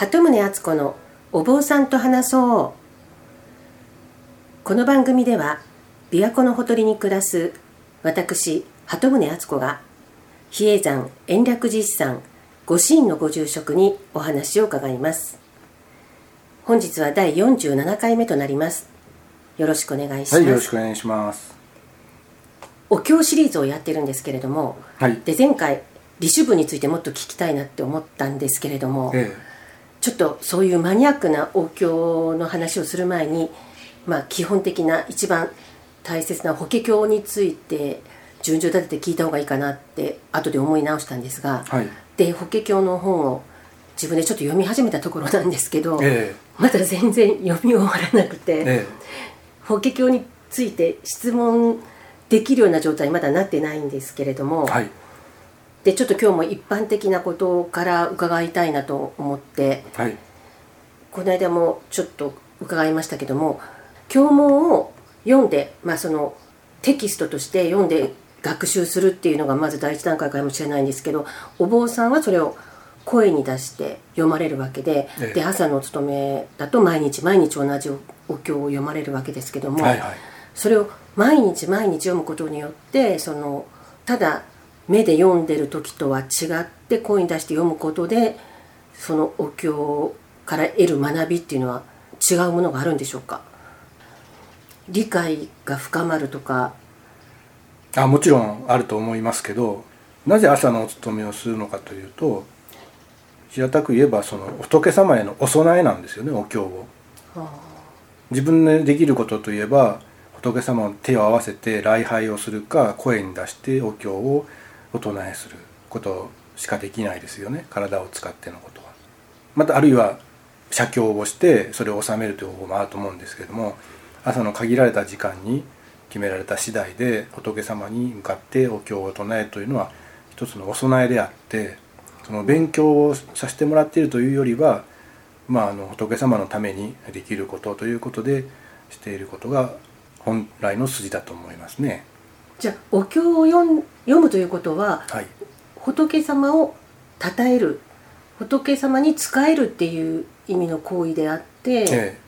鳩宗敦子のお坊さんと話そう。この番組では琵琶湖のほとりに暮らす私鳩宗敦子が比叡山延暦寺さん御神院のご住職にお話を伺います。本日は第47回目となります。よろしくお願いします、はい、よろしくお願いします。お経シリーズをやってるんですけれどもはい。で前回利種部についてもっと聞きたいなって思ったんですけれども、えちょっとそういうマニアックなお経の話をする前に、まあ、基本的な一番大切な法華経について順序立てて聞いた方がいいかなって後で思い直したんですが、えはい。で法華経の本を自分でちょっと読み始めたところなんですけど、えまだ全然読み終わらなくて、ええ法華経について質問できるような状態にまだなってないんですけれども、えはい。でちょっと今日も一般的なことから伺いたいなと思ってはい。この間もちょっと伺いましたけども経文を読んで、まあ、そのテキストとして読んで学習するっていうのがまず第一段階かもしれないんですけどお坊さんはそれを声に出して読まれるわけで,、ええで朝のお勤めだと毎日毎日同じおお経を読まれるわけですけども、はいはい。それを毎日毎日読むことによってそのただ目で読んでる時とは違って声に出して読むことでそのお経から得る学びっていうのは違うものがあるんでしょうか？理解が深まるとか。あ、もちろんあると思いますけど、なぜ朝のお勤めをするのかというと、平たく言えばその仏様へのお供えなんですよね、お経を。自分でできることといえば、仏様の手を合わせて礼拝をするか、声に出してお経をお唱えすることしかできないですよね、体を使ってのことは。またあるいは写経をしてそれを収めるという方法もあると思うんですけども朝の限られた時間に決められた次第で仏様に向かってお経を唱えというのは一つのお供えであってその勉強をさせてもらっているというよりは、まあ、あの仏様のためにできることということでしていることが本来の筋だと思いますね。じゃあお経を読むということははい、仏様を称える仏様に仕えるっていう意味の行為であって、え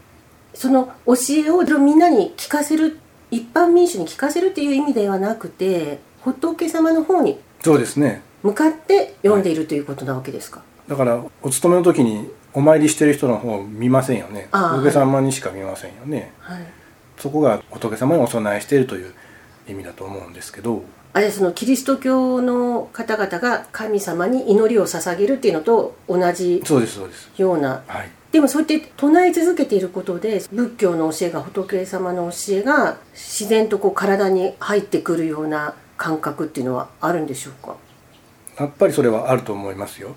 その教えをみんなに聞かせる一般民主に聞かせるっていう意味ではなくて仏様の方にえ、そうですね。向かって読んでいるということなわけですか、だからお勤めの時にお参りしてる人の方を見ませんよね。仏様にしか見ませんよね、はい、そこが仏様にお供えしているという意味だと思うんですけどあれそのキリスト教の方々が神様に祈りを捧げるっていうのと同じそうですそうです。ような。はい。でもそうやって唱え続けていることで仏教の教えが仏様の教えが自然とこう体に入ってくるような感覚っていうのはあるんでしょうか？やっぱりそれはあると思いますよ。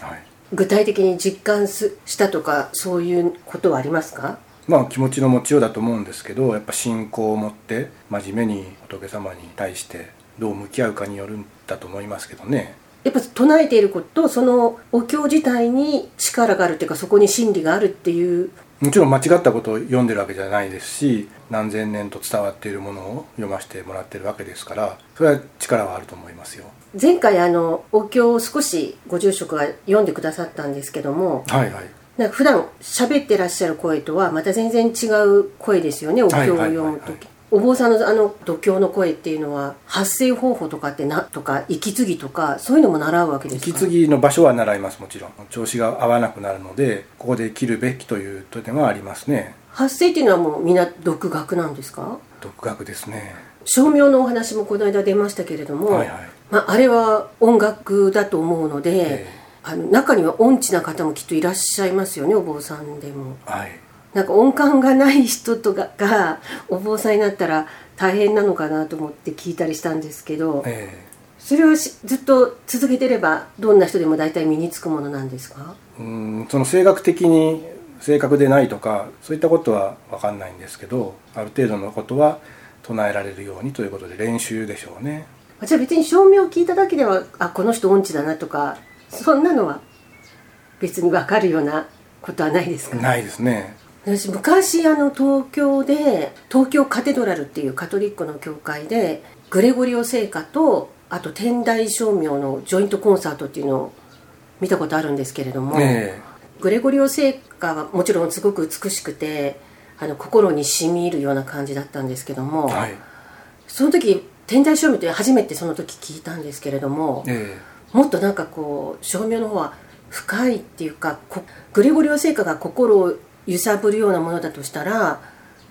はい。具体的に実感すしたとかそういうことはありますか？まあ気持ちの持ちようだと思うんですけどやっぱ信仰を持って真面目に仏様に対してどう向き合うかによるんだと思いますけどね。やっぱ唱えていることとそのお経自体に力があるっていうかそこに真理があるっていう。もちろん間違ったことを読んでるわけじゃないですし何千年と伝わっているものを読ませてもらってるわけですからそれは力はあると思いますよ。前回あのお経を少しご住職が読んでくださったんですけどもはいはいなんか普段喋ってらっしゃる声とはまた全然違う声ですよねお経を読む時。いお坊さんのあの度胸の声っていうのは発声方法とかってなとか息継ぎとかそういうのも習うわけですか？息継ぎの場所は習いますもちろん。調子が合わなくなるのでここで切るべきという点はありますね。発声っていうのはもうみんな独学なんですか？独学ですね。照明のお話もこの間出ましたけれども、はいはい。まあ、あれは音楽だと思うので、えあの中には音痴な方もきっといらっしゃいますよねお坊さんでも。はい。なんか音感がない人とかがお坊さんになったら大変なのかなと思って聞いたりしたんですけどえそれをしずっと続けてればどんな人でも大体身につくものなんですか？えうんその性格的に正確でないとかそういったことは分かんないんですけどある程度のことは唱えられるようにということで練習でしょうね。じゃあ別に照明を聞いただけではあこの人音痴だなとかそんなのは別に分かるようなことはないですか？ないですね。私昔あの東京で東京カテドラルっていうカトリックの教会でグレゴリオ聖歌とあと天台照明のジョイントコンサートっていうのを見たことあるんですけれども、えグレゴリオ聖歌はもちろんすごく美しくてあの心に染み入るような感じだったんですけども、はい。その時天台照明って初めてその時聞いたんですけれども、えもっとなんかこう照明の方は深いっていうかこグレゴリオ聖歌が心を揺さぶるようなものだとしたら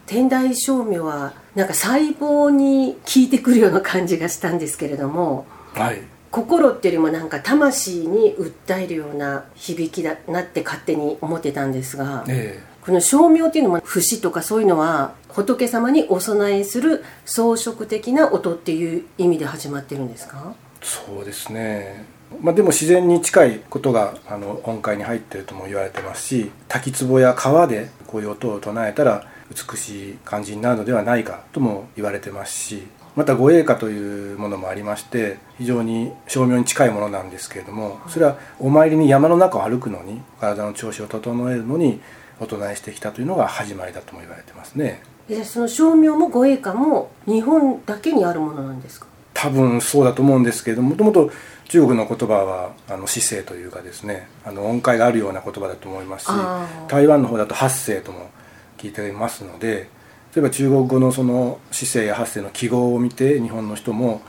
天台照明はなんか細胞に効いてくるような感じがしたんですけれどもえはい。心っていうよりもなんか魂に訴えるような響きだなって勝手に思ってたんですがえこの照明っていうのも節とかそういうのは仏様にお供えする装飾的な音っていう意味で始まってるんですか？えそうですね。まあ、でも自然に近いことがあの音階に入ってるとも言われてますし滝壺や川でこういう音を唱えたら美しい感じになるのではないかとも言われてますしまた護衛歌というものもありまして非常に照明に近いものなんですけれどもそれはお参りに山の中を歩くのに体の調子を整えるのにお唱えしてきたというのが始まりだとも言われてますね。でその照明も護衛歌も日本だけにあるものなんですか？多分そうだと思うんですけれどももともと中国の言葉はあの姿勢というかですねあの音階があるような言葉だと思いますし台湾の方だと発声とも聞いていますので例えば中国語のその姿勢や発声の記号を見て日本の人も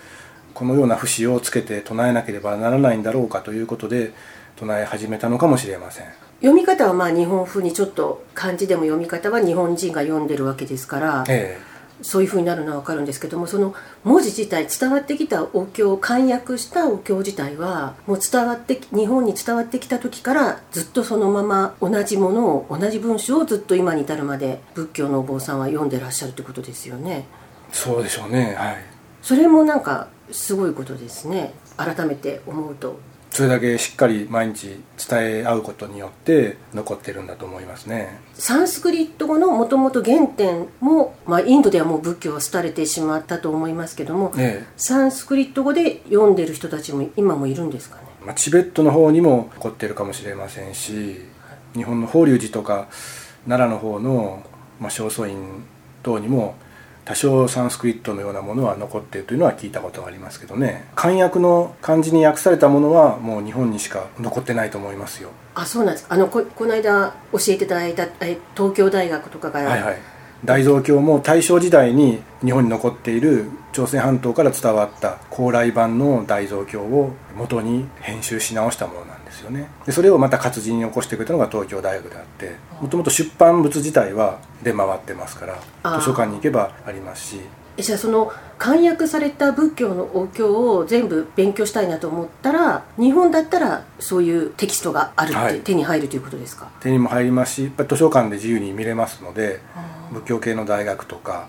このような節をつけて唱えなければならないんだろうかということで唱え始めたのかもしれません。読み方はまあ日本風にちょっと漢字でも読み方は日本人が読んでるわけですからえそういう風になるのは分かるんですけどもその文字自体伝わってきたお経簡約したお経自体はもう伝わってき日本に伝わってきた時からずっとそのまま同じものを同じ文章をずっと今に至るまで仏教のお坊さんは読んでらっしゃるってことですよね。えそうでしょうね。はい。それもなんかすごいことですね。改めて思うとそれだけしっかり毎日伝え合うことによって残ってるんだと思いますね。サンスクリット語のもともと原点も、まあ、インドではもう仏教は廃れてしまったと思いますけども、ええ。サンスクリット語で読んでる人たちも今もいるんですかね？まあ、チベットの方にも残ってるかもしれませんし日本の法隆寺とか奈良の方の、まあ、正倉院等にも多少サンスクリットのようなものは残っているというのは聞いたことがありますけどね。漢訳の漢字に訳されたものはもう日本にしか残ってないと思いますよ。あそうなんですか。あのここの間教えていただいたえ東京大学とかから、はいはい。大蔵経も大正時代に日本に残っている朝鮮半島から伝わった高麗版の大蔵経を元に編集し直したものなんですよね。でそれをまた活字に起こしてくれたのが東京大学であってもともと出版物自体は出回ってますから図書館に行けばありますし。えじゃあその簡約された仏教のお経を全部勉強したいなと思ったら日本だったらそういうテキストがあるって、はい。手に入るということですか？手にも入りますしやっぱり図書館で自由に見れますので仏教系の大学とか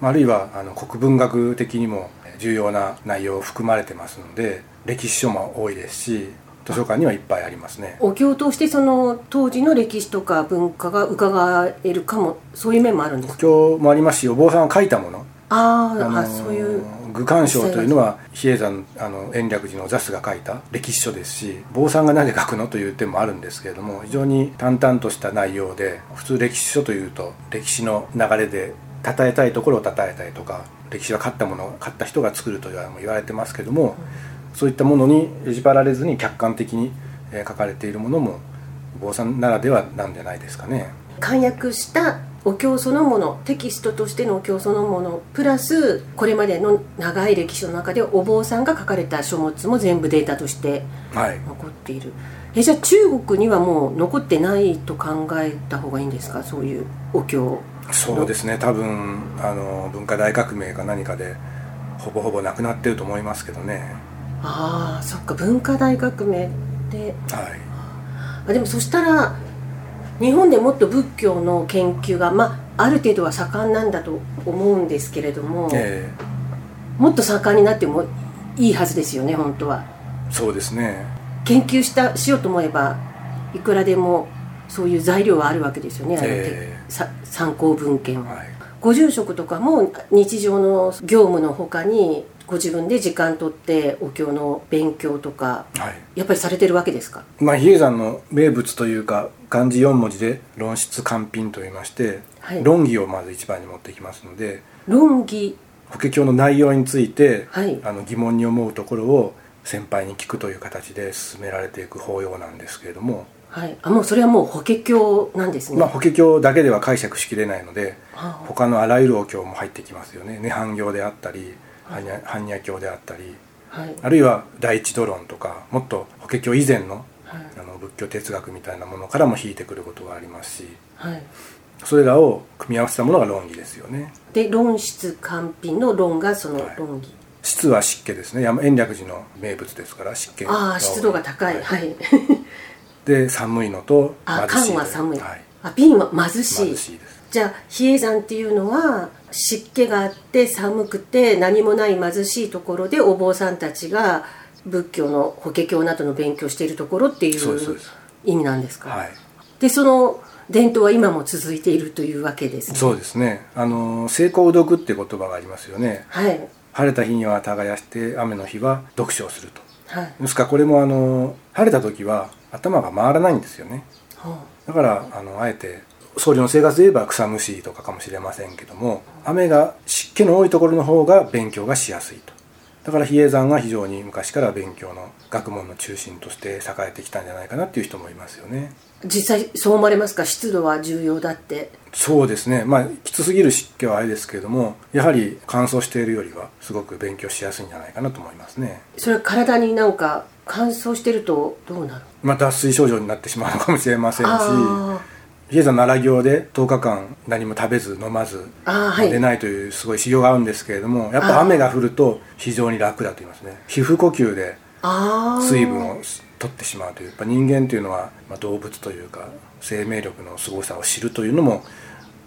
まああるいはあの国文学的にも重要な内容含まれてますので歴史書も多いですし図書館にはいっぱいありますね。お経を通してその当時の歴史とか文化が伺えるかもそういう面もあるんですか？今日もありますしお坊さんが書いたもの。あー、あのあそういう愚鑑賞というのは比叡山あの延暦寺の座主が書いた歴史書ですし坊さんがなぜ書くのという点もあるんですけれども非常に淡々とした内容で普通歴史書というと歴史の流れで称えたいところを称えたりとか歴史は勝ったもの勝った人が作るとは言われてますけども、そういったものに縛られずに客観的にえー書かれているものも坊さんならではなんじゃないですかね。簡約したお経そのものテキストとしてのお経そのものプラスこれまでの長い歴史の中でお坊さんが書かれた書物も全部データとしてはい。残っている。えじゃあ中国にはもう残ってないと考えた方がいいんですか？そういうお経。そうですね。多分あの文化大革命か何かでほぼほぼなくなってると思いますけどねああそっか文化大革命ではい。あでもそしたら日本でもっと仏教の研究が、まあ、ある程度は盛んなんだと思うんですけれども、えもっと盛んになってもいいはずですよね本当は。えそうですね。研究したしようと思えばいくらでもそういう材料はあるわけですよね、あのえさ参考文献は、はい。ご住職とかも日常の業務のほかにご自分で時間取ってお経の勉強とかはい。やっぱりされてるわけですか？まあ比叡山の名物というか漢字4文字で論筆完品と言いまして、はい。論議をまず一番に持ってきますので論議。法華経の内容について、はい。あの疑問に思うところを先輩に聞くという形で進められていく法要なんですけれども。はい、あもうそれはもう法華経なんですね、まあ、法華経だけでは解釈しきれないのではあ。他のあらゆるお経も入ってきますよね。涅槃経であったり般若経であったりはい。あるいは第一土論とかもっと法華経以前のはい。あの仏教哲学みたいなものからも引いてくることがありますしはい。それらを組み合わせたものが論議ですよね。で論質完品の論がそのはい。論議、湿は湿気ですね。山延暦寺の名物ですから湿気ああ湿度が高い。ははい。で寒いのとあ貧しい缶は寒い、はい、あ瓶は貧しい。貧しいですじゃあ比叡山っていうのは湿気があって寒くて何もない貧しいところでお坊さんたちが仏教の法華経などの勉強しているところっていう意味なんですか？はい。でその伝統は今も続いているというわけですね。そうですね。あの成功読って言葉がありますよね。はい。晴れた日には耕して雨の日は読書をすると。はい。ですからこれもあの晴れた時は頭が回らないんですよね。はだからあのあえて僧侶の生活で言えば草むしりとかかもしれませんけども雨が湿気の多いところの方が勉強がしやすいと。だから比叡山が非常に昔から勉強の学問の中心として栄えてきたんじゃないかなっていう人もいますよね。あ実際そう思われますか？湿度は重要だって。そうですね。まあきつすぎる湿気はあれですけれどもやはり乾燥しているよりはすごく勉強しやすいんじゃないかなと思いますね。それは体になんか乾燥してるとどうなる？まあ脱水症状になってしまうのかもしれませんしあ比叡山奈良行で10日間何も食べず飲まず出ないというすごい修行があるんですけれどもやっぱ雨が降ると非常に楽だと言いますね。皮膚呼吸で水分を取ってしまうというやっぱ人間というのは、まあ、動物というか生命力のすごさを知るというのも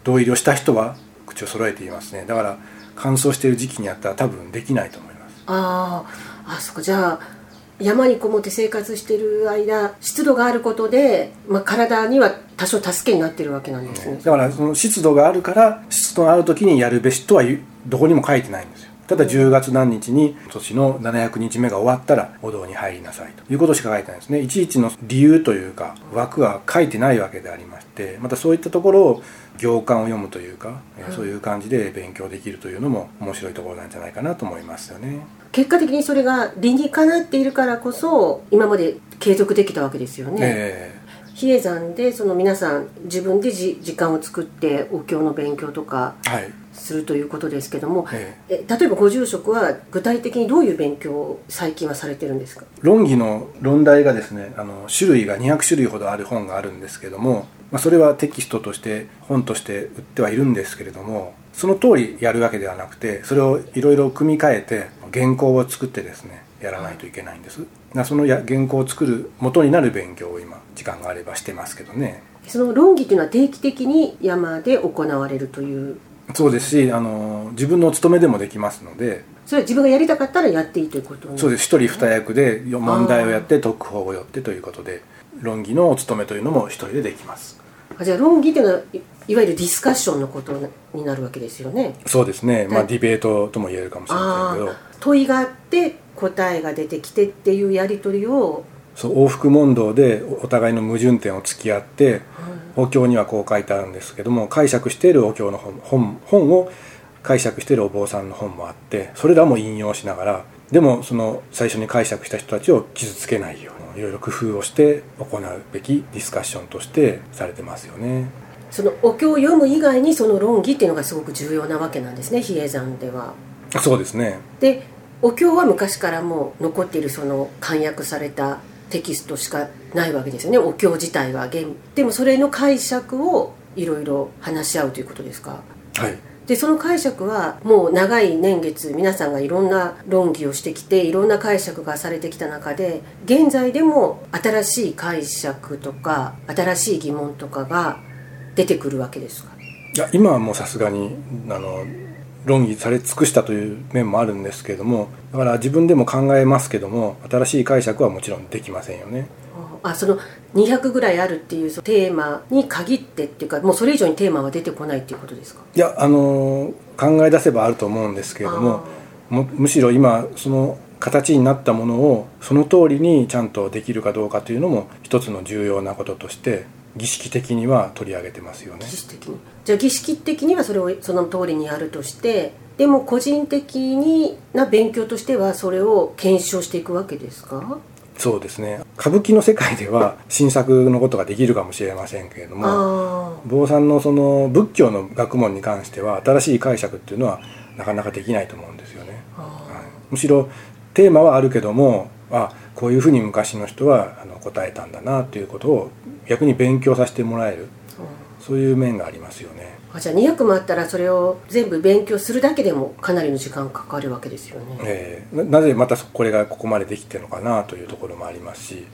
同意をした人は口を揃えていますね。だから乾燥している時期にあったら多分できないと思います。あー。あそっか。じゃあ山にこもって生活してる間湿度があることで、まあ、体には多少助けになってるわけなんですね。だからその湿度があるから湿度のある時にやるべしとはどこにも書いてないんですただ10月何日に今年の700日目が終わったらお堂に入りなさいと。いうことしか書いてないんですね。いちいちの理由というか枠は書いてないわけでありましてまたそういったところを行間を読むというか、えーそういう感じで勉強できるというのも面白いところなんじゃないかなと思いますよね。結果的にそれが理にかなっているからこそ今まで継続できたわけですよね、え比叡山でその皆さん自分でじ時間を作ってお経の勉強とかーはいするということですけども、ええ。例えばご住職は具体的にどういう勉強を最近はされてるんですか？論議の論題がですねあの種類が200種類ほどある本があるんですけども、まあ、それはテキストとして本として売ってはいるんですけれどもその通りやるわけではなくてそれをいろいろ組み替えて原稿を作ってですねやらないといけないんです。だからそのや原稿を作る元になる勉強を今時間があればしてますけどね。その論議というのは定期的に山で行われるというそうですしあの自分のお勤めでもできますので。それは自分がやりたかったらやっていいということ？にそうです。一人二役で問題をやって特報を寄ってということで論議のお勤めというのも一人でできます。あじゃあ論議というのはいいわゆるディスカッションのことになるわけですよね？そうですね、まあ、はいディベートとも言えるかもしれませんけど。問いがあって答えが出てきてっていうやり取りを。そう往復問答でお互いの矛盾点を突き合ってお経にはこう書いてあるんですけども解釈しているお経の本本本を解釈しているお坊さんの本もあってそれらも引用しながらでもその最初に解釈した人たちを傷つけないようにいろいろ工夫をして行うべきディスカッションとしてされてますよね。そのお経を読む以外にその論議っていうのがすごく重要なわけなんですね比叡山では。そうですねでお経は昔からもう残っているその簡約されたテキストしかないわけですよね。お経自体は現。でもそれの解釈をいろいろ話し合うということですか？はい。でその解釈はもう長い年月皆さんがいろんな論議をしてきていろんな解釈がされてきた中で現在でも新しい解釈とか新しい疑問とかが出てくるわけですか？いや今はもうさすがにあの論議され尽くしたという面もあるんですけれどもだから自分でも考えますけども新しい解釈はもちろんできませんよね。あその200ぐらいあるっていうテーマに限ってっていうかもうそれ以上にテーマは出てこないっていうことですか？いやあの考え出せばあると思うんですけれどももむしろ今その形になったものをその通りにちゃんとできるかどうかというのも一つの重要なこととして儀式的には取り上げてますよね。儀式的に。じゃあ儀式的にはそれをその通りにやるとしてでも個人的にな勉強としてはそれを検証していくわけですか？そうですね。歌舞伎の世界では新作のことができるかもしれませんけれども坊さんのその仏教の学問に関しては新しい解釈っていうのはなかなかできないと思うんですよね、はい、むしろテーマはあるけどもあこういうふうに昔の人はあの答えたんだなということを逆に勉強させてもらえる、そう。いう面がありますよね。あじゃあ200もあったらそれを全部勉強するだけでもかなりの時間かかるわけですよね、えー、なぜまたこれがここまでできてるのかなというところもありますし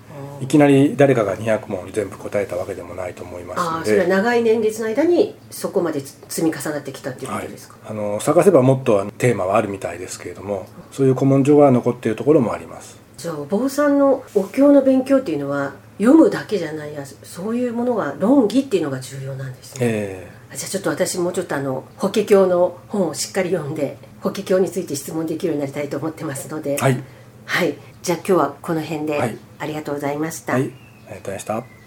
いきなり誰かが200問全部答えたわけでもないと思いますので。あそれは長い年月の間にそこまで積み重なってきたっていうことですか、はい、あの探せばもっとテーマはあるみたいですけれどもそういう古文書が残っているところもありますじゃあお坊さんのお経の勉強っていうのは読むだけじゃないやそういうものが論議っていうのが重要なんですね、えー、じゃあちょっと私もうちょっとあの法華経の本をしっかり読んで法華経について質問できるようになりたいと思ってますので。はい、はい、じゃあ今日はこの辺で、ありがとうございました、はい、ありがとうございました